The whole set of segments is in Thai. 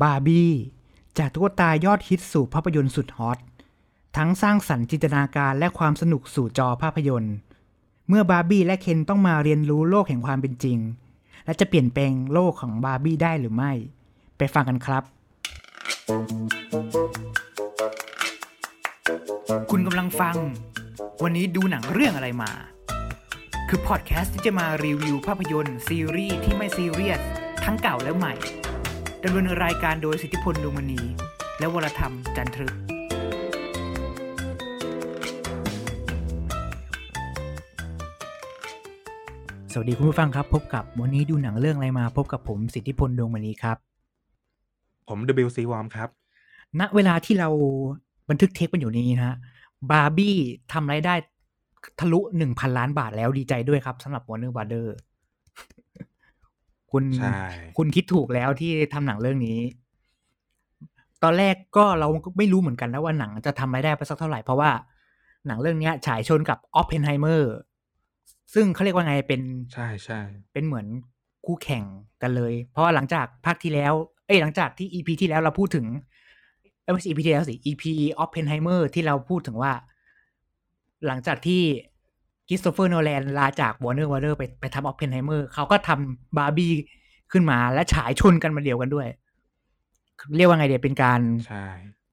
บาร์บี้ จากตุ๊กตายอดฮิตสู่ภาพยนตร์สุดฮอต ทั้งสร้างสรรค์จินตนาการและความสนุกสู่จอภาพยนตร์ เมื่อบาร์บี้และเคนต้องมาเรียนรู้โลกแห่งความเป็นจริง และจะเปลี่ยนแปลงโลกของบาร์บี้ได้หรือไม่ ไปฟังกันครับ คุณกำลังฟัง วันนี้ดูหนังเรื่องอะไรมา คือพอดแคสต์ที่จะมารีวิวภาพยนตร์ซีรีส์ที่ไม่ซีเรียสทั้งเก่าและใหม่ ดำเนินรายการโดยสิทธิพลดวงมณี และวรธรรมจันทรึก สวัสดีคุณผู้ฟังครับ พบกับวันนี้ดูหนังเรื่องอะไรมาพบกับผมสิทธิพลดวงมณีครับ ผม WC Warm ครับ ณเวลาที่เราบันทึกเทปกันอยู่นี้นะฮะบาร์บี้ทำรายได้ทะลุหนึ่งพันล้านบาทแล้วดีใจด้วยครับสำหรับ Warner Brother คุณใช่คุณคิดถูกแล้วที่ทำหนังเรื่องนี้ ตอนแรกก็เราก็ไม่รู้เหมือนกันนะว่าหนังจะทำรายได้ไปสักเท่าไหร่ เพราะว่าหนังเรื่องเนี้ยฉายชนกับ Oppenheimer ซึ่งเขาเรียกว่าไงเป็นใช่ใช่เป็นเหมือนคู่แข่งกันเลย เพราะว่าหลังจากภาคที่แล้ว เอ้ยหลังจากที่ EP ที่แล้วเราพูดถึงเอ้ยไม่ใช่ EP ที่แล้วสิ EP Oppenheimer ที่เราพูดถึงว่า หลังจากที่ คริสโตเฟอร์โนแลนลาจากวอร์เนอร์วอร์เนอร์ไปไปทำ Oppenheimer เขาก็ทำบาร์บี้ขึ้นมาและฉายชนกันวันเดียวกันด้วย เรียกว่าไงเดียเป็นการใช่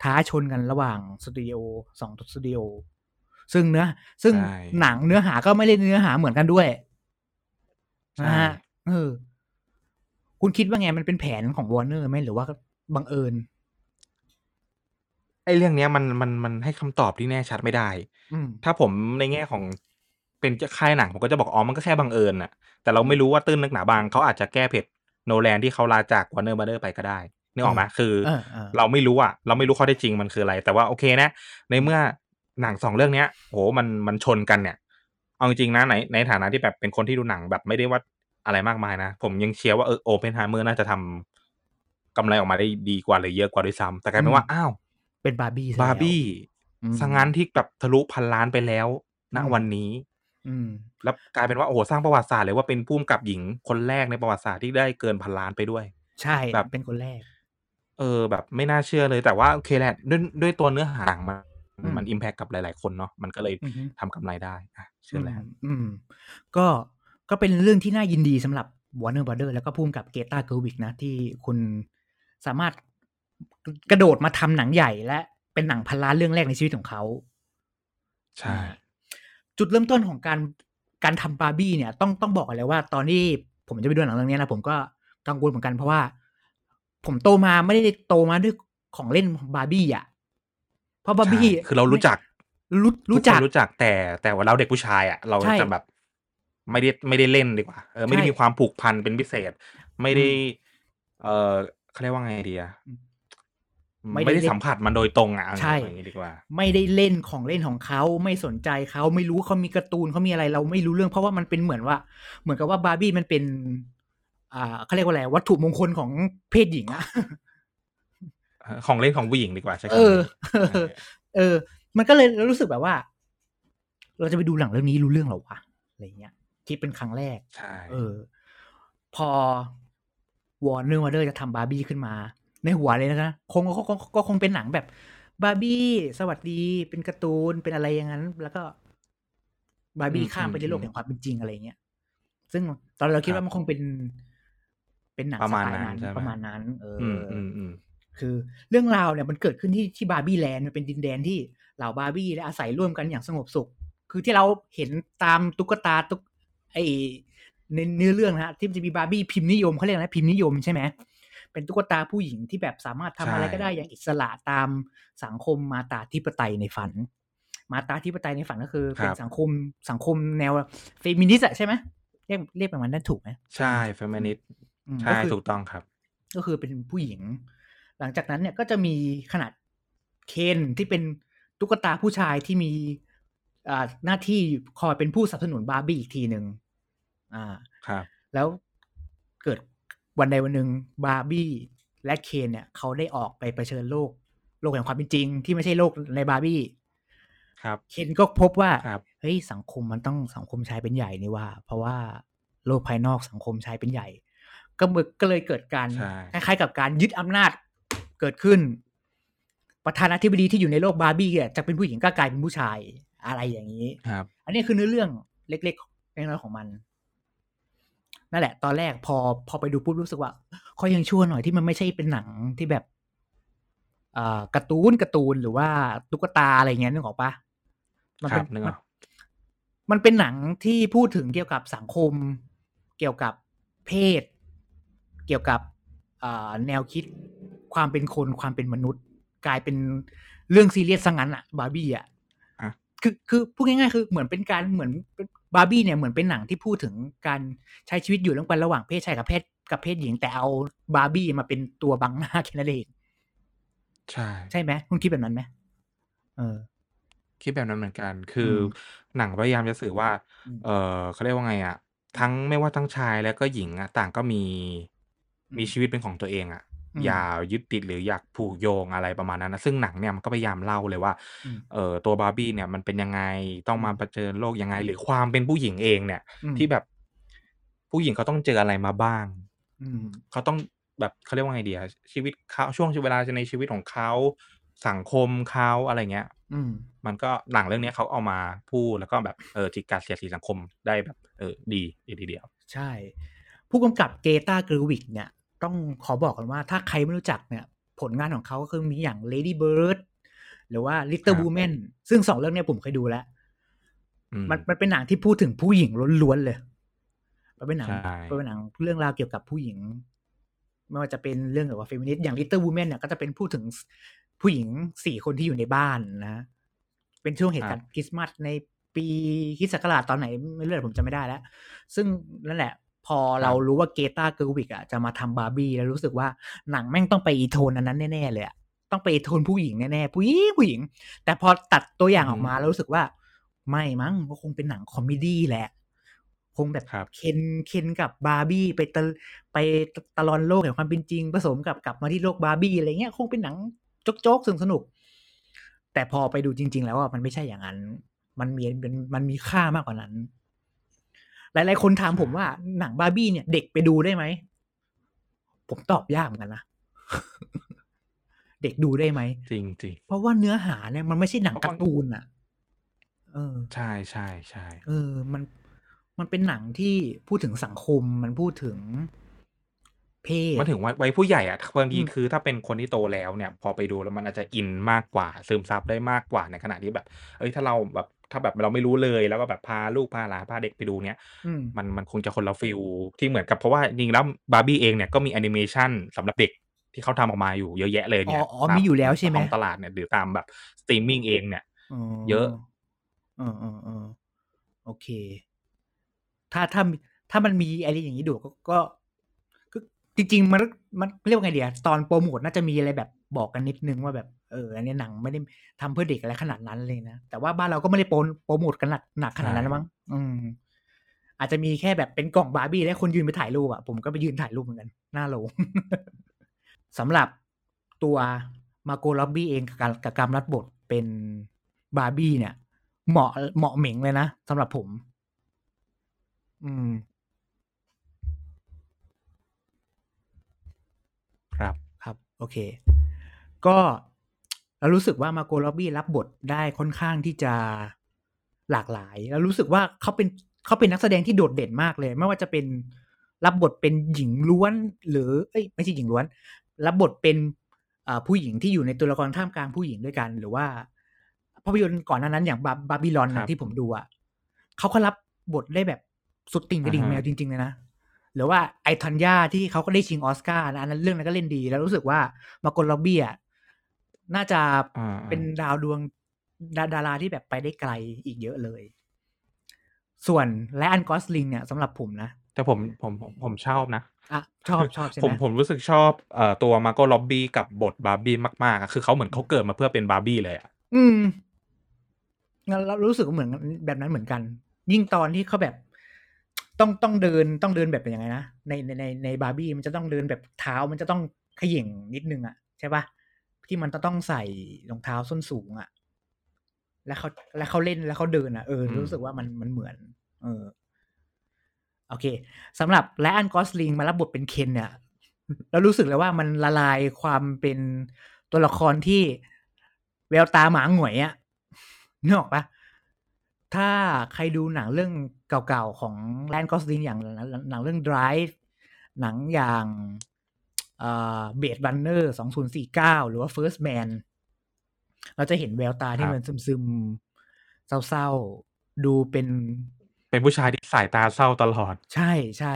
ท้าชนกันระหว่างสตูดิโอสองสตูดิโอซึ่งเนื้อ ซึ่งใช่หนังเนื้อหาก็ไม่ได้เนื้อหาเหมือนกันด้วยใช่นะฮะเออ คุณคิดว่าไงมันเป็นแผนของวอร์เนอร์ไหมหรือว่าบังเอิญไอ้เรื่องเนี้ยมันมันมันให้คำตอบที่แน่ชัดไม่ได้อืมถ้าผมในแง่ของ เป็นเจ้าค่ายหนังผมก็จะบอกอ๋อมันก็แค่บังเอิญน่ะ แต่เราไม่รู้ว่าตื้นลึกหนาบางเขาอาจจะแก้เผ็ดโนแลนที่เขาลาจาก Warner Brothers ไปก็ได้นึกออกไหมคือเออเออเราไม่รู้อะ เราไม่รู้ข้อเท็จจริงมันคืออะไร แต่ว่าโอเคนะ ในเมื่อหนังสองเรื่องเนี้ยโหมันมันชนกันเนี่ย เอาจริงๆนะในในฐานะที่แบบเป็นคนที่ดูหนังแบบไม่ได้ว่าอะไรมากมายนะ ผมยังเชียร์ว่าเออโอเพนไฮเมอร์น่าจะทำกำไรออกมาได้ดีกว่าหรือเยอะกว่าด้วยซ้ำแต่กลายเป็นว่าอ้าว เป็นบาร์บี้ซะบาร์บี้แล้วสังงานที่แบบทะลุพันล้านไปแล้วณอืมวันนี้อืม แล้วกลายเป็นว่าโอ้โหสร้างประวัติศาสตร์เลยว่าเป็นผู้กำกับหญิงคนแรกในประวัติศาสตร์ที่ได้เกินพันล้านไปด้วย ใช่แบบเป็นคนแรก เออ แบบไม่น่าเชื่อเลยแต่ว่าโอเคแหละด้วยด้วยตัวเนื้อหาหนังมันอืมมันอิมแพคกับหลาย ๆ คนเนาะมันก็เลยอือฮึทำกำไรได้อะเชื่อแล้วมอืม ก็ก็เป็นเรื่องที่น่ายินดีสำหรับ Warner Brother แล้วก็พุ่มกับเกตาเกอร์วิกนะ ที่คุณสามารถกระโดดมาทำหนังใหญ่และเป็นหนังพันล้านเรื่องแรกในชีวิตของเขา ใช่ จุดเริ่มต้นของการการทำบาร์บี้เนี่ย ต้องต้องบอกเลยว่า ตอนที่ผมจะไปดูหนังเรื่องเนี้ยนะผมก็กังวลเหมือนกันเพราะว่า ผมโตมาไม่ได้โตมาด้วยของเล่นบาร์บี้อะเพราะบาร์บี้ใช่คือเรารู้จักรู้รู้จักทุคนรู้จักแต่แต่ว่าเราเด็กผู้ชายอะเราใช่จะแบบ ไม่ได้ไม่ได้เล่นดีกว่าเออไม่ได้ใช่มีความผูกพันเป็นพิเศษ ไม่ได้อืมเออเขาเรียกว่าไงดีอะ ไม่ไม่ได้ได้เล่นสัมผัสมันโดยตรงอะใช่อย่างนี้ดีกว่า ไม่ได้เล่นของเล่นของเขาไม่สนใจเขาไม่รู้เขามีการ์ตูนเขามีอะไรเราไม่รู้เรื่องเพราะว่ามันเป็นเหมือนว่า เหมือนกับว่าบาร์บี้มันเป็น อ่าเขาเรียกว่าอะไรวัตถุมงคลของเพศหญิงอะของเล่นของผู้หญิงดีกว่าใช่ไหมเออ เออ มันก็เลยรู้สึกแบบว่า เราจะไปดูหนังเรื่องนี้รู้เรื่องเหรอวะอะไรเงี้ยที่เป็นครั้งแรกใช่เออ พอ Warner Brothers จะทำบาร์บี้ขึ้นมา ในหัวเลยนะคงก็คงก็คงเป็นหนังแบบ บาร์บี้สวัสดีเป็นการ์ตูนเป็นอะไรอย่างนั้น แล้วก็บาร์บี้ข้ามไปในโลกแห่งความเป็นจริงอะไรเงี้ยซึ่งตอนเราคิดว่ามันคงเป็น เป็นหนังประมาณสไตล์นั้นนั้นใช่ไหมประมาณนั้น เอออือมอืมอืมคือเรื่องราวเนี่ยมันเกิดขึ้นที่ที่บาร์บี้แลนด์มันเป็นดินแดนที่เหล่าบาร์บี้ได้อาศัยร่วมกันอย่างสงบสุข คือที่เราเห็นตามตุ๊กตาตุ๊กไอในเนื้อเรื่องนะฮะที่มันจะมีบาร์บี้พิมพ์นิยมเขาเรียกนะพิมพ์นิยมใช่ไหม เป็นตุ๊กตาผู้หญิงที่แบบสามารถทำอะไรก็ได้อย่างอิสระตามสังคมมาตาธิปไตยในฝัน มาตาธิปไตยในฝันก็คือเป็นสังคมสังคมแนวเฟมินิสต์อะใช่ไหมเรียกเรียกประมาณนั้นถูกไหมใช่เฟมินิสต์อืมใช่ก็คือถูกต้องครับ ก็คือเป็นผู้หญิง หลังจากนั้นเนี่ยก็จะมีขนาดเคนที่เป็นตุ๊กตาผู้ชายที่มีอ่าหน้าที่คอยเป็นผู้สนับสนุนบาร์บี้อีกทีหนึ่งอ่า ครับ แล้วเกิด วันใดวันหนึ่งบาร์บี้และเคนเนี่ยเขาได้ออกไปเผชิญโลก โลกแห่งความเป็นจริง ที่ไม่ใช่โลกในบาร์บี้ครับ เคนก็พบว่าครับเฮ้ยสังคมมันต้องสังคมชายเป็นใหญ่นี่หว่า เพราะว่าโลกภายนอกสังคมชายเป็นใหญ่ ก็มึกก็เลยเกิดการใช่คล้ายๆกับการยึดอำนาจเกิดขึ้น ประธานาธิบดีที่อยู่ในโลกบาร์บี้อะจะเป็นผู้หญิงก็กลายเป็นผู้ชายอะไรอย่างนี้ครับ อันนี้คือเนื้อเรื่องเล็กๆน้อยๆของมัน นั่นแหละ ตอนแรกพอพอไปดูปุ๊บรู้สึกว่าเขายังชั่วหน่อยที่มันไม่ใช่เป็นหนังที่แบบอ่าการ์ตูนการ์ตูนหรือว่าตุ๊กตาอะไรเงี้ยนึกออกปะมันเป็น ครับนึกออกมันเป็นหนังที่พูดถึงเกี่ยวกับสังคม เกี่ยวกับเพศ เกี่ยวกับอ่าแนวคิดความเป็นคนความเป็นมนุษย์ กลายเป็นเรื่องซีเรียสซะงั้นอะบาร์บี้อะอะคือคือพูดง่ายๆคือเหมือนเป็นการเหมือน บาร์บี้เนี่ยเหมือนเป็นหนังที่พูดถึงการใช้ชีวิตอยู่ร่วมกันระหว่างเพศชายกับเพศกับเพศหญิงแต่เอาบาร์บี้มาเป็นตัวบังหน้าแค่นั้นเองใช่ใช่ไหมคุณคิดแบบนั้นไหมเออ คิดแบบนั้นเหมือนกัน คืออมหนังพยายามจะสื่อว่าอืมเออเขาเรียกว่าไงอะทั้งไม่ว่าทั้งชายและก็หญิงอะต่างก็มีอืมมีชีวิตเป็นของตัวเองอะ อืมอย่ายึดติดหรืออยากผูกโยงอะไรประมาณนั้นนะซึ่งหนังเนี่ยมันก็พยายามเล่าเลยว่าอืมเออตัวบาร์บี้เนี่ยมันเป็นยังไงต้องมาอืมเผชิญโลกยังไง หรือความเป็นผู้หญิงเองเนี่ยอืมที่แบบผู้หญิงเขาต้องเจออะไรมาบ้างอืมเขาต้องแบบเขาเรียกว่าไงดีอะชีวิตเขาช่วงเวลาในชีวิตของเขาสังคมเขาอะไรเงี้ย อืมมันก็หนังเรื่องเนี้ยเขาเอามาพูดแล้วก็แบบเออจิกกัดเสียดสีสังคมได้แบบ เออดีดีทีเดียว ใช่ ผู้กำกับเกตาเกอร์วิกเนี่ย ต้องขอบอกกันว่าถ้าใครไม่รู้จักเนี่ย ผลงานของเขาก็คือมีอย่าง Lady Bird หรือว่าครั Little บ Women ซึ่งสองเรื่องเนี้ยผมเคยดูแล้วอืมมันมันเป็นหนังที่พูดถึงผู้หญิงล้วนๆเลย มันเป็นหนังใช่มันเป็นหนังเรื่องราวเกี่ยวกับผู้หญิง ไม่ว่าจะเป็นเรื่องเกี่ยวกับเฟมินิสต์อย่าง Little Women เนี่ยก็จะเป็นพูดถึงผู้หญิงสี่คนที่อยู่ในบ้านนะ เป็นช่วงเหตุการณ์คริสต์มาสในปีคริสต์ศักราชตอนไหนไม่รู้แหละผมจำไม่ได้แล้ว ซึ่งนั่นแหละ พอเรารู้ว่าเกรตาเกอร์วิกอะจะมาทำบาร์บี้แล้วรู้สึกว่าหนังแม่งต้องไปอีโทนอันนั้นแน่ๆเลยอะต้องไปอีโทนผู้หญิงแน่ๆผู้หญิงผู้หญิง แต่พอตัดตัวอย่างออกมาแล้วรู้สึกว่า ไม่มั้งก็คงเป็นหนัง comedy แหละ คงแบบครับเคนเคนกับบาร์บี้ไปตะไปตะลอนโลกแห่งความเป็นจริง ผสมกับกลับมาที่โลกบาร์บี้อะไรเงี้ย คงเป็นหนังโจ๊กๆสนุกสนุกๆแต่พอไปดูจริง ๆ แล้วอะมันไม่ใช่อย่างนั้น มันมีมันมันมีค่ามากกว่านั้น หลาย ๆ คนถามผมว่าหนังบาร์บี้เนี่ยเด็กไปดูได้ไหม ผมตอบยากเหมือนกันนะ เด็กดูได้ไหม จริงจริงเพราะว่าเนื้อหาเนี่ยมันไม่ใช่หนังเพราะการ์ตูนอะ เออ ใช่ใช่ใช่เออ มันมันเป็นหนังที่พูดถึงสังคมมันพูดถึง เพศมันถึงว่าไว้ผู้ใหญ่อะบางทีอืมคือถ้าเป็นคนที่โตแล้วเนี่ย พอไปดูแล้วมันอาจจะอินมากกว่า ซึมซับได้มากกว่าในขณะที่แบบ เอ้ยถ้าเราแบบถ้าแบบเราไม่รู้เลยแล้วก็แบบพาลูกพาหลานพาเด็กไปดูเนี่ยอืมมันมันคงจะคนละฟิลที่เหมือนกับเพราะว่าจริงๆแล้วบาร์บี้เองเนี่ยก็มีแอนิเมชันสำหรับเด็กที่เขาทำออกมาอยู่เยอะแยะเลยอ๋เนี่อยอ๋อมีอยู่แล้วใช่ไหมท้องตลาดเนี่ยหรือตามแบบสตรีมมิ่งเองเนี่ยเยอะเออเออเออโอเค ถ้าถ้าถ้ามันมีอะไรอย่างนี้ดูก็ก็ก็ จริง ๆ มันมันเรียกว่าไงเดียตอนโปรโมทน่าจะมีอะไรแบบบอกกันนิดนึงว่าแบบเอออันนี้หนังไม่ได้ทำเพื่อเด็กอะไรขนาดนั้นเลยนะ แต่ว่าบ้านเราก็ไม่ได้โปรโปรโมทกันหนักหนักขนาดนั้นนะมั้งอืม อาจจะมีแค่แบบเป็นกล่องบาร์บี้แล้วคนยืนไปถ่ายรูปอะผมก็ไปยืนถ่ายรูปเหมือนกันหน้าโรงสำหรับตัวมาร์โกต์ร็อบบี้เองกับการกับการรับบทเป็นบาร์บี้เนี่ย เหมาะเหมาะเหม่งเลยนะสำหรับผม อืม ครับ ครับ โอเค ก็เรารู้สึกว่ามาร์โกต์ร็อบบี้รับบทได้ค่อนข้างที่จะหลากหลาย แล้วรู้สึกว่าเขาเป็นเขาเป็นนักแสดงที่โดดเด่นมากเลย ไม่ว่าจะเป็นรับบทเป็นหญิงล้วน หรือเอ้ยไม่ใช่หญิงล้วน รับบทเป็นอ่าผู้หญิงที่อยู่ในตัวละครท่ามกลางผู้หญิงด้วยกัน หรือว่าภาพยนตร์ก่อนหน้านั้นอย่างบาบาบิลอนครันะบที่ผมดูอะเขาก็รับบทได้แบบสุดติ่งกระดิ่งอ่าฮะแมวจริงๆเลยนะห รือว่าไอทันยาที่เขาก็ได้ชิงออสการ์นะอันนั้นเรื่องนั้นก็เล่นดี แล้วรู้สึกว่ามาโกลล็อบบี้อะน่าจะอ่าเป็นดาวดวงดาดาราที่แบบไปได้ไกลอีกเยอะเลย ส่วนไรอันกอสลิงเนี่ยสำหรับผมนะ แต่ผมผมผมผมชอบนะอะชอบชอบใช่ไหผมมผมรู้สึกชอบเอ่อตัวมาร์โกต์ร็อบบี้กับบทบาร์บี้มากๆอะคือเขาเหมือนเขาเกิดมาเพื่อเป็นบาร์บี้เลยอะอืมงั้นเรารู้สึกว่าเหมือนแบบนั้นเหมือนกัน ยิ่งตอนที่เขาแบบ ต้องต้องเดินต้องเดินแบบเป็นยังไงนะในในในในบาร์บี้มันจะต้องเดินแบบเท้ามันจะต้องเขย่งนิดนึงอะใช่ปะที่มันจะต้องใส่รองเท้าส้นสูงอะแล้วเขาแล้วเขาเล่นแล้วเขาเดินอะเออรู้สึกว่ามันมันเหมือน เออโอเคสำหรับและอันกอสลิงมารับบทเป็นเคนเนี่ยแล้วรู้สึกเลยว่ามันละลายความเป็นตัวละครที่แววตาหมาหงวยอะนึกออกปะ ถ้าใครดูหนังเรื่องเก่าๆ ของแลนกอสลินอย่างหนังเรื่อง Drive หนังอย่างเบดบันเนอร์สองศูนย์สี่เก้าหรือว่า First Man เราจะเห็นแววตาที่มันซึมๆ เศร้าๆ ดูเป็น เป็นผู้ชายที่สายตาเศร้าตลอด ใช่ใช่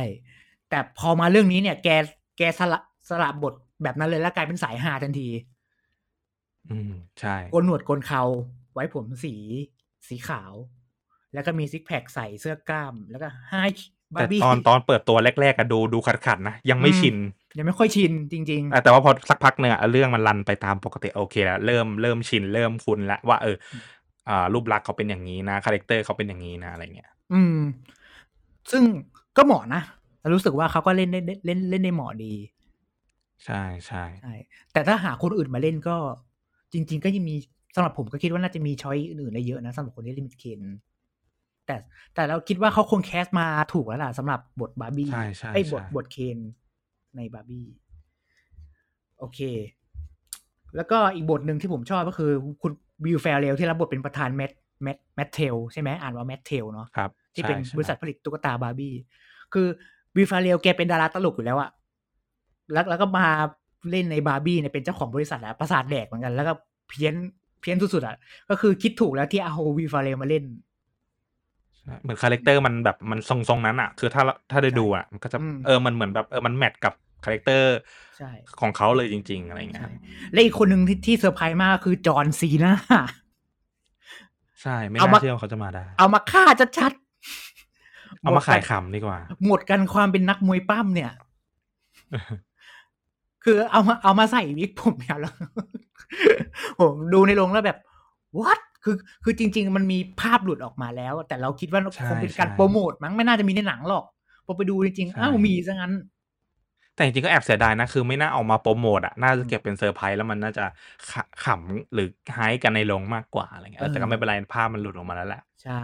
แต่พอมาเรื่องนี้เนี่ย แกแกสละสละบทแบบนั้นเลยแล้วกลายเป็นสายฮาทันที อืม ใช่โกนหนวดโกนเขาไว้ผมสีสีขาว แล้วก็มีซิกแพคใส่เสื้อกล้าม แล้วก็ Hi บาร์บี้ แต่ตอนอนเปิดตัวแรกๆอะดูดูขัดขัดๆนะ ยังไม่ชิน ยังไม่ค่อยชินจริงอะแต่ว่าพอสักพักเนี่ยเรื่องมัน run ไปตามปกติโอเคแล้วเริ่มเริ่มชินเริ่มคุ้นแล้วว่าเอออ่ารูปลักษณ์เขาเป็นอย่างนี้นะ character เขาเป็นอย่างนี้นะอะไรเงี้ยๆอืม ซึ่งก็เหมาะนะแต่รู้สึกว่าเขาก็เล่นได้เล่นเล่นได้เหมาะดี ใช่ใช่ใช่แต่ถ้าหาคนอื่นมาเล่นก็ จริง ๆ ก็ยังมีสำหรับผมก็คิดว่าน่าจะมี choice อื่นๆได้เยอะนะสำหรับคนที่เล่นมิดเคน แต่แต่เราคิดว่าเขาคง cast มาถูกแล้วล่ะสำหรับบทบาร์บี้ใช่ใช่ไอ้ยบทใช่บทเคนในบาร์บี้โอเค แล้วก็อีกบทหนึ่งที่ผมชอบก็คือ คุณ Will Ferrell ที่รับบทเป็นประธานแมทแมท Mattel ใช่ไหมอ่านว่า Mattel เนาะครับที่เป็นใช่ใช่บริษัทผลิตตุ๊กตาบาร์บี้ คือ Will Ferrell แกเป็นดาราตลกอยู่แล้วอะแล้วแล้วก็มาเล่นในบาร์บี้เนี่ยเป็นเจ้าของบริษัทอะประสาทแดกเหมือนกัน แล้วก็เพี้ยนเพี้ยนสุดๆอะก็คือคิดถูกแล้วที่เอา Will Ferrell มาเล่นใช่ เหมือน character มันแบบมันทรงทรงๆนั้นอะ คือถ้าถ้าได้ดูอะมันก็จะอืมเออมันเหมือนแบบเออมัน match กับ character ใช่ของเขาเลยจริง ๆ อะไรเงี้ยใช่และอีกคนหนึ่งที่ที่เซอร์ไพรส์มากก็คือ John Cenaใช่ ไม่เอาน่ามาเชื่อว่าเขาจะมาได้ เอามาฆ่าชัดๆเอามาขายหดกันขำดีกว่า หมดกันความเป็นนักมวยปั้มเนี่ย คือเอามาเอามาใส่วิกผมเนี่ยแล้ว ผมดูในโรงแล้วแบบ what คือคือจริง ๆ มันมีภาพหลุดออกมาแล้ว แต่เราคิดว่าใช่คงเป็นการใช่โปรโมทมั้งไม่น่าจะมีในหนังหรอกพอไปดูจริงๆใช่อ้าวมีซะงั้น แต่จริงๆก็แอบเสียดายนะ คือไม่น่าเอามาโปรโมทอะน่าจะเก็บเป็นเซอร์ไพรส์แล้วมันน่าจะขะขำหรือไฮกันในโรงมากกว่าอะไรเงี้ยเออแต่ก็เออไม่เป็นไรภาพมันหลุดออกมาแล้วแหละใช่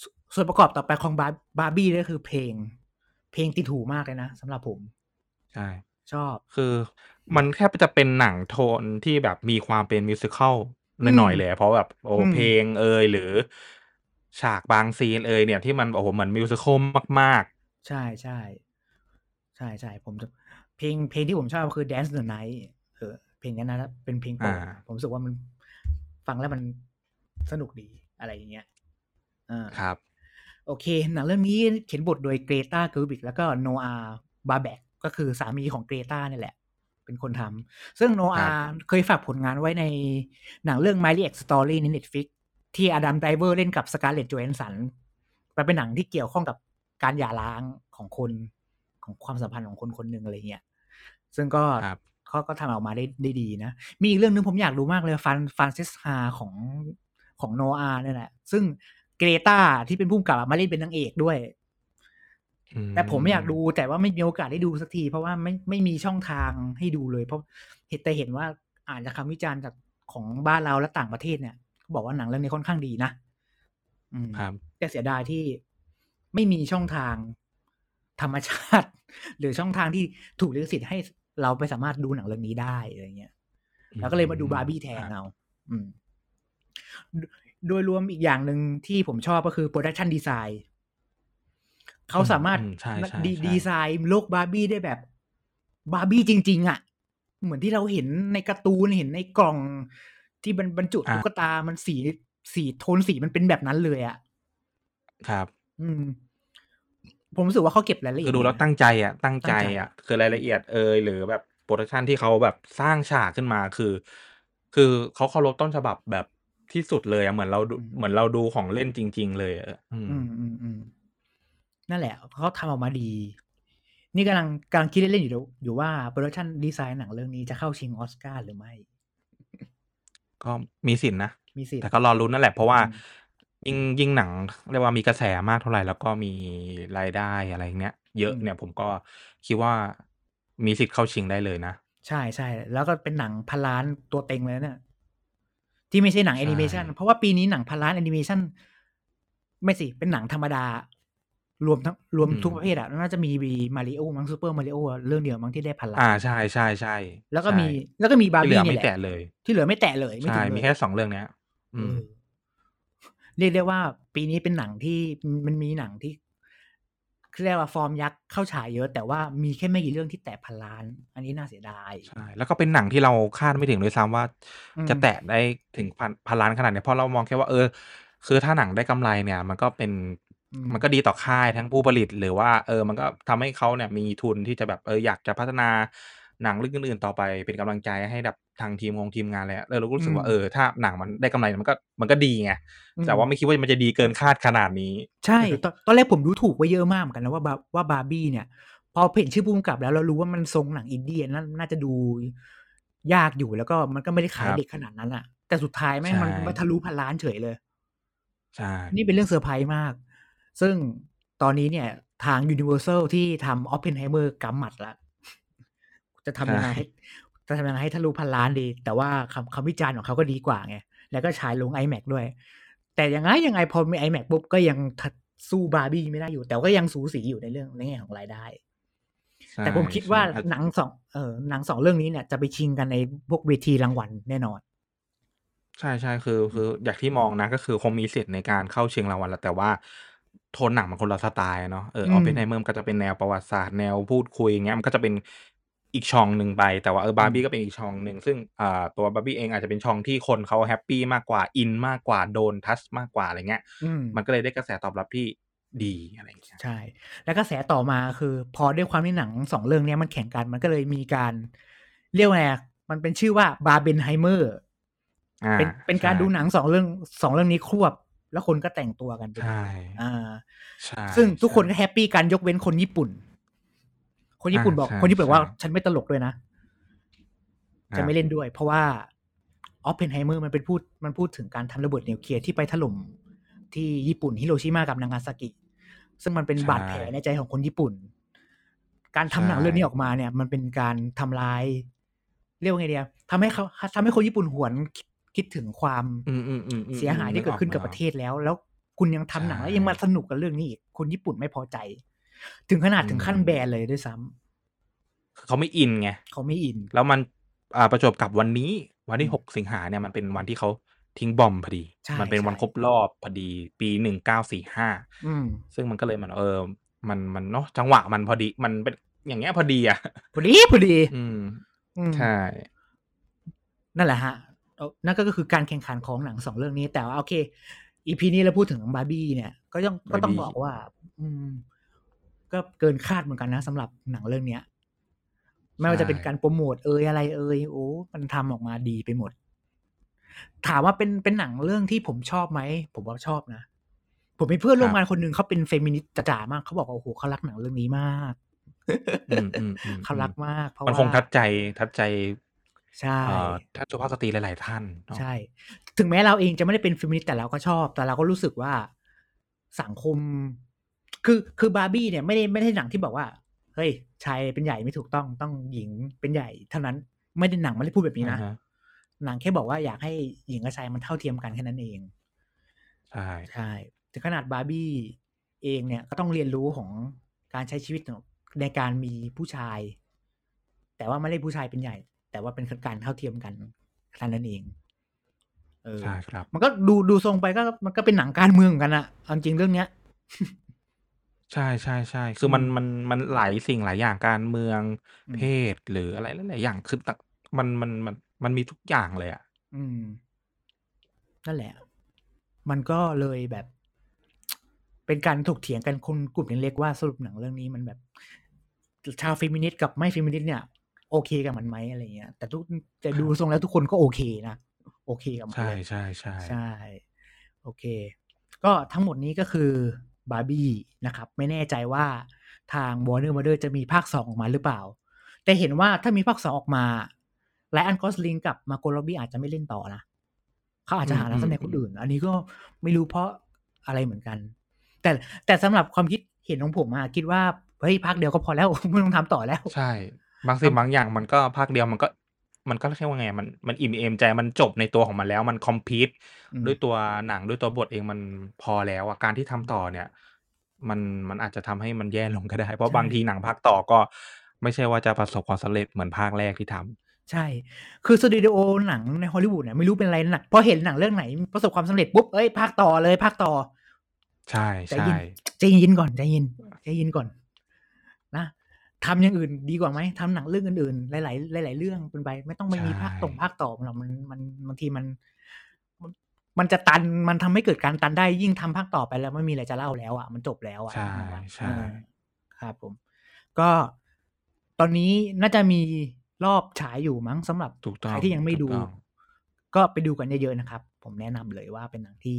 สส่วนประกอบต่อไปของบาร์บาร์บี้ก็คือเพลง เพลงติดหูมากเลยนะสำหรับผม ใช่ชอบคือมันแค่จะเป็นหนังโทนที่แบบมีความเป็น musical อืม หน่อยๆเลยอะเพราะแบบโอ้อืมเพลงเอยหรือ ฉากบาง scene เอยเนี่ยที่มันโอ้โหเหมือน musical มากใช่ใช่ใช่ใช่ผมจะเพลงเพลงที่ผมชอบคือ Dance the Night เออเพลงนั้นนะเป็นเพลงโปรดอ่าผมรู้สึกว่ามันฟังแล้วมันสนุกดีอะไรอย่างเงี้ยอ่าๆครับ โอเค หนังเรื่องนี้เขียนบทโดย Greta Gerwig แล้วก็ Noah Baumbach ก็คือสามีของ Greta เนี่ยแหละ เป็นคนทำซึ่ง Noah เคยฝากผลงานไว้ในหนังเรื่อง Marriage Story ใน Netflix ที่ Adam Driver เล่นกับ Scarlett Johansson มันเป็นหนังที่เกี่ยวข้องกับการหย่าร้างของคนของความสัมพันธ์ของคนคนหนึ่งอะไรเงี้ย ซึ่งก็ครับเขาก็ทำออกมาได้ได้ดีนะ มีอีกเรื่องนึงผมอยากรู้มากเลยฟันฟานซิสฮาของของโนอาเนี่ยแหละซึ่งเกรตาที่เป็นผู้กำกับอะมาเล่นเป็นนางเอกด้วยอื แต่ผมไม่อยากดูแต่ว่าไม่มีโอกาสได้ดูสักที เพราะว่าไม่ไม่มีช่องทางให้ดูเลย เพราะเห็นแต่เห็นว่าอ่านจากคำวิจารณ์จากของบ้านเราและต่างประเทศเนี่ยเขาบอกว่าหนังเรื่องนี้ค่อนข้างดีนะอืมครับแต่เสียดายที่ไม่มีช่องทางธรรมชาติ หรือช่องทางที่ถูกลิขสิทธิ์ให้เราไปสามารถดูหนังเรื่องนี้ได้อะไรเงี้ยแล้วก็เลยมาดูบาร์บี้แทนครับเอาอืมโดโดยรวมอีกอย่างหนึ่งที่ผมชอบก็คือ production design เขาสามารถอืใช่ใช่ดีใช่ดีไซน์โลกบาร์บี้ได้แบบบาร์บี้จริง ๆ อะ เหมือนที่เราเห็นในการ์ตูนเห็นในกล่องที่บรรบรรจุตุ๊กตามันสีสีโทนสีมันเป็นแบบนั้นเลยอะ ครับ อืม ผมรู้สึกว่าเขาเก็บรายละเอียคืดอดูแล้วนะตั้งใจอะตั้งใจตั้งใจอะ คือรายละเอียดเอยหรือแบบ production ที่เขาแบบสร้างฉากขึ้นมาคือ คือเขาเคารพต้นฉบับแบบที่สุดเลยอะเหมือนเราดูเหมือนเราดูของเล่นจริง ๆ เลยอะอืมอืมอืมอืม นั่นแหละเขาทำออกมาดี นี่กำลังกำลังคิดเล่นๆอยู่อยู่ว่า production design หนังเรื่องนี้จะเข้าชิงออสการ์หรือไม่ ก็มีสิทธินะมีสิทธิ์แต่ก็รอลุ้นนั่นแหละเพราะว่าอืมยิ่งยิ่งหนังเรียกว่ามีกระแสมากเท่าไหร่แล้วก็มีรายได้อะไรเนี้ย เยอะอืมเนี่ยผมก็คิดว่ามีสิทธิ์เข้าชิงได้เลยนะ ใช่ใช่แล้วก็เป็นหนังพันล้านตัวเต็งเลยเนี่ยที่ไม่ใช่หนังใช่แอนิเมชันเพราะว่าปีนี้หนังพันล้านแอนิเมชันไม่สิ เป็นหนังธรรมดา รวมทั้งรวมอืมทุกประเภทอะน่าจะมีมาริโอมั้งซูเปอร์มาริโอเรื่องเดียวมั้งที่ได้พันล้าอ่าใช่ใช่ใช่แล้วก็ใช่มีแล้วก็มีบาร์ที่เหลืบี้อนี่ไม่แหละแตะเลย ที่เหลือไม่แตะเลยไม่ใช่ถึงเลยมีแค่สองเรื่องเนี้ย อืมเออเรียกได้ว่าปีนี้เป็นหนังที่มันมีหนังที่เรียกว่าฟอร์มยักษ์เข้าฉายเยอะ แต่ว่ามีแค่ไม่กี่เรื่องที่แตะพันล้าน อันนี้น่าเสียดายใช่แล้วก็เป็นหนังที่เราคาดไม่ถึงด้วยซ้ำว่าอืมจะแตะได้ถึงพันพันล้านขนาดเนี้ยเพราะเรามองแค่ว่าเออ คือถ้าหนังได้กำไรเนี่ย มันก็เป็นอื มมันก็ดีต่อค่ายทั้งผู้ผลิตหรือว่า เออ มันก็ทำให้เขาเนี่ยมีทุนที่จะแบบเอออยากจะพัฒนาหนังเรื่องอื่นๆต่อไปเป็นกำลังใจให้แบบทางทีมงงทีมงานอะไรอะเออเราก็รู้สึกว่าอืมเออถ้าหนังมันได้กำไรมันก็มันก็ดีไงอืมแต่ว่าไม่คิดว่ามันจะดีเกินคาดขนาดนี้ ใช่ตอนตอนแรกผมดูถูกไว้เยอะมากเหมือนกันนะว่าบาว่าบาร์บี้เนี่ย พอเห็นชื่อผู้กำกับแล้วเรารู้ว่ามันทรงหนังอินเดียน่าน่าจะดูยากอยู่แล้วก็มันก็ไม่ได้ขายครับเด็กขนาดนั้นอะแต่สุดท้ายแม่งมันใช่มาทะลุพันล้านเฉยเลยใช่นี่เป็นเรื่องเซอร์ไพรส์มาก ซึ่งตอนนี้เนี่ยทาง Universal ที่ทำ Oppenheimer กำหมัดละจะทำยังไงให้จะทำยังไงให้ทะลุพันล้านดี แต่ว่าคำคำวิจารณ์ของเขาก็ดีกว่าไง แล้วก็ฉายลง iMac ด้วย แต่ยังไงยังไงพอมี iMac ปุ๊บก็ยังทัดสู้บาร์บี้ไม่ได้อยู่ แต่ก็ยังสูสีอยู่ในเรื่องในแง่ของรายได้ใช่แต่ผมคิดว่าใช่หนังสองเออหนังสองเรื่องนี้เนี่ยจะไปชิงกันในพวกเวทีรางวัลแน่นอน ใช่ใช่คือคืออย่างที่มองนะ ก็คือคงมีสิทธิ์ในการเข้าชิงรางวัลแหล้วแต่ว่า โทนหนังมันคนละสไตล์เนาะเอออืออปเพนไฮเมอร์ก็จะเป็นแนวประวัติศาสตร์แนวพูดคุยอย่างเงี้ยมันก็จะเป็นอีกช่องหนึ่งไป แต่ว่าเออบาร์บี้ก็เป็นอีกช่องหนึ่ง ซึ่งอ่าตัวบาร์บี้เองอาจจะเป็นช่องที่คนเขา happy มากกว่าอินมากกว่าโดน touch มากกว่าอะไรเงี้ยอืมมันก็เลยได้กระแสตอบรับที่ดีอะไรอย่างเงี้ยใช่ แล้วกระแสต่อมาคือ พอด้วยความที่หนังสองเรื่องเนี้ยมันแข่งกันมันก็เลยมีการ เรียกว่าไงอะมันเป็นชื่อว่า Barbenheimerอ่าเป็นเป็นการใช่ดูหนังสองเรื่องสองเรื่องนี้ควบ แล้วคนก็แต่งตัวกันไปใช่อ่าใช่ซึ่งทุกคนใช่ก็แฮปปี้กันยกเว้นคนญี่ปุ่น คนญี่ปุ่นอ่าบอกใช่คนญี่ปุ่นว่าใช่ฉันไม่ตลกด้วยนะ จะไม่เล่นด้วย เพราะว่าออปเพนไฮเมอร์มันเป็นพูดมันพูดถึงการทำระเบิดนิวเคลียร์ที่ไปถล่มที่ญี่ปุ่นฮิโรชิมากับนางาซากิซึ่งมันเป็นใช่บาดแผลในใจของคนญี่ปุ่น การทำหนังใช่เรื่องนี้ออกมาเนี่ย มันเป็นการทำลาย เรียกว่าไงเดียทำให้เขาทำให้คนญี่ปุ่นหวน คิดคิดถึงความอืมอืมอืมอืมเสียหายที่เกิดขึ้นกับประเทศแล้ว แล้วคุณยังทำหนังใช่แล้วยังมาสนุกกับเรื่องนี้อีกคนญี่ปุ่นไม่พอใจ ถึงขนาดอืมถึงขั้นแบนเลยด้วยซ้ำเขาไม่อินไงเขาไม่อิน แล้วมันอ่าประจวบกับวันนี้ วันที่อืมหกสิงหาเนี่ยมันเป็นวันที่เขาทิ้งบอมพอดีใช่มันเป็นวันใช่ครบรอบพอดี ปีหนึ่งเก้าสี่ห้าอืมซึ่งมันก็เลยมันเออ มันมันเนาะจังหวะมันพอดีมันเป็นอย่างเงี้ยพอดีอะพอดีพอดี อืมอืมใช่ นั่นแหละฮะเอ่อ นั่นก็คือการแข่งขันของหนังสองเรื่องนี้ แต่ว่าโอเคอีพีนี้เราพูดถึงบาร์บี้เนี่ย ก็ต้องก็ต้อง Barbie บอกว่า อืม ก็เกินคาดเหมือนกันนะสำหรับหนังเรื่องเนี้ย ไม่ว่าจะเป็นการโปรโมทเอ่ยอะไรเอ่ยโอ้มันทำออกมาดีไปหมด ถามว่าเป็นเป็นหนังเรื่องที่ผมชอบไหมผมว่าชอบนะผมมีเพื่อนร่วมงานคนหนึ่งเขาเป็นเฟมินิสต์จ๋าๆมากเขาบอกว่าโอ้โหเขารักหนังเรื่องนี้มากอืมอืมอืมเขารักมากเพราะมันว่าคงทัชใจ touch ใจ ใช่เอ่อท่านสุภาพสตรีหลาย ๆ ท่านเนาะใช่ ถึงแม้เราเองจะไม่ได้เป็นเฟมินิสต์แต่เราก็ชอบ แต่เราก็รู้สึกว่าสังคม คือคือบาร์บี้เนี่ยไม่ได้ไม่ได้หนังที่บอกว่า เฮ้ยชายเป็นใหญ่ไม่ถูกต้องต้องหญิงเป็นใหญ่ เท่านั้นไม่ได้หนังไม่ได้พูดแบบนี้นะอ่าฮะหนังแค่บอกว่าอยากให้หญิงกับชายมันเท่าเทียมกันแค่นั้นเองใช่ใช่ถึงขนาดบาร์บี้เองเนี่ยก็ต้องเรียนรู้ของการใช้ชีวิตในการมีผู้ชาย แต่ว่าไม่ได้ผู้ชายเป็นใหญ่ แต่ว่าเป็นการเท่าเทียมกันแค่นั้นเองเออใช่ครับ มันก็ดูดูทรงไปก็มันก็เป็นหนังการเมืองเหมือนกันอะเอาจริงเรื่องเนี้ย ใช่ใช่ใช่คือมันอืมมันมันหลายสิ่งหลายอย่างการเมืองอืมเพศหรืออะไรหลายๆอย่างคือแต่มันมันมันมันมีทุกอย่างเลยอะอืม นั่นแหละ มันก็เลยแบบ เป็นการถกเถียงกันคนกลุ่มเล็กๆว่าสรุปหนังเรื่องนี้มันแบบชาวเฟมินิสต์กับไม่เฟมินิสต์เนี่ย โอเคกับมันไหมอะไรเงี้ย แต่ทุกแต่ดูทรงแล้วทุกคนก็โอเคนะโอเคกับมันใช่เลยใช่ใช่ใช่โอเค ก็ทั้งหมดนี้ก็คือบาร์บี้นะครับ ไม่แน่ใจว่าทาง Warner Brothers จะมีภาคสองออกมาหรือเปล่า แต่เห็นว่าถ้ามีภาคสองออกมาไลอันกอสลิงกับมาโกลบี้อาจจะไม่เล่นต่อนะเขาอาจจะหานักแสดงคนอื่น อันนี้ก็ไม่รู้เพราะอะไรเหมือนกัน แต่แต่สำหรับความคิดเห็นของผมอะคิดว่าเฮ้ยภาคเดียวก็พอแล้วไม่ต้องทำต่อแล้ว ใช่ บางสิ่งบางอย่างมันก็ภาคเดียวมันก็ มันก็เรียกว่าไงมันมันอิ่มเอมใจมันจบในตัวของมันแล้ว มันคอมพีทอืมด้วยตัวหนังด้วยตัวบทเองมันพอแล้วอะการที่ทำต่อเนี่ย มันมันอาจจะทำให้มันแย่ลงก็ได้ เพราะบางทีหนังภาคต่อก็ไม่ใช่ว่าจะประสบความสำเร็จเหมือนภาคแรกที่ทำใช่ คือสตูดิโอหนังในฮอลลีวูดเนี่ยไม่รู้เป็นอะไรหนักพอเห็นหนังเรื่องไหนประสบความสำเร็จปุ๊บ เอ้ยภาคต่อเลยภาคต่อ ใช่ใจใช่เย็นใจเย็นก่อนใจเย็นใจเย็นก่อนนะ ทำอย่างอื่นดีกว่าไหมทำหนังเรื่องอื่นๆ หลายๆหลาย ๆ เรื่องเป็นไป ไม่ต้องไม่มีภาคตรงภาคต่อหรอกมันมันบางทีมัน มันมันจะตันมันทำให้เกิดการตันได้ยิ่งทำภาคต่อไปแล้วไม่มีอะไรจะเล่าแล้ว อะ มันจบแล้วอะใช่ใช่เออครับผม ก็ตอนนี้น่าจะมีรอบฉายอยู่มั้งสำหรับถูกต้อใครงที่ยังไม่ถูดูกต้องก็ไปดูกันเยอะๆนะครับ ผมแนะนำเลยว่าเป็นหนังที่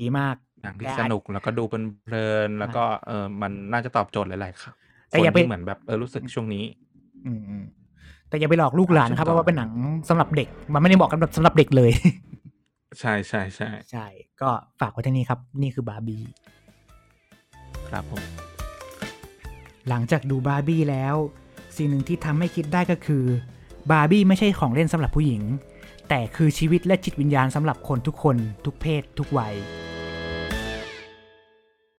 ดีมากหนังที่แต่สอาจนุกแล้วก็ดูเพลินๆแล้วก็เออมันน่าจะตอบโจทย์หลายๆครับ แต่คนอย่าไปที่เหมือนแบบเออรู้สึกช่วงนี้อืมอืมแต่อย่าไปหลอกลูกหลานนะครับถูกต้องว่าเป็นหนังสำหรับเด็ก มันไม่ได้บอกกันแบบสำหรับเด็กเลย ใช่ใช่ใช่ใช่ ก็ฝากไว้ที่นี่ครับ นี่คือบาร์บี้ครับผม หลังจากดูบาร์บี้แล้ว สิ่งหนึ่งที่ทำให้คิดได้ก็คือบาร์บี้ไม่ใช่ของเล่นสำหรับผู้หญิง แต่คือชีวิตและจิตวิญญาณสำหรับคนทุกคน ทุกเพศ ทุกวัย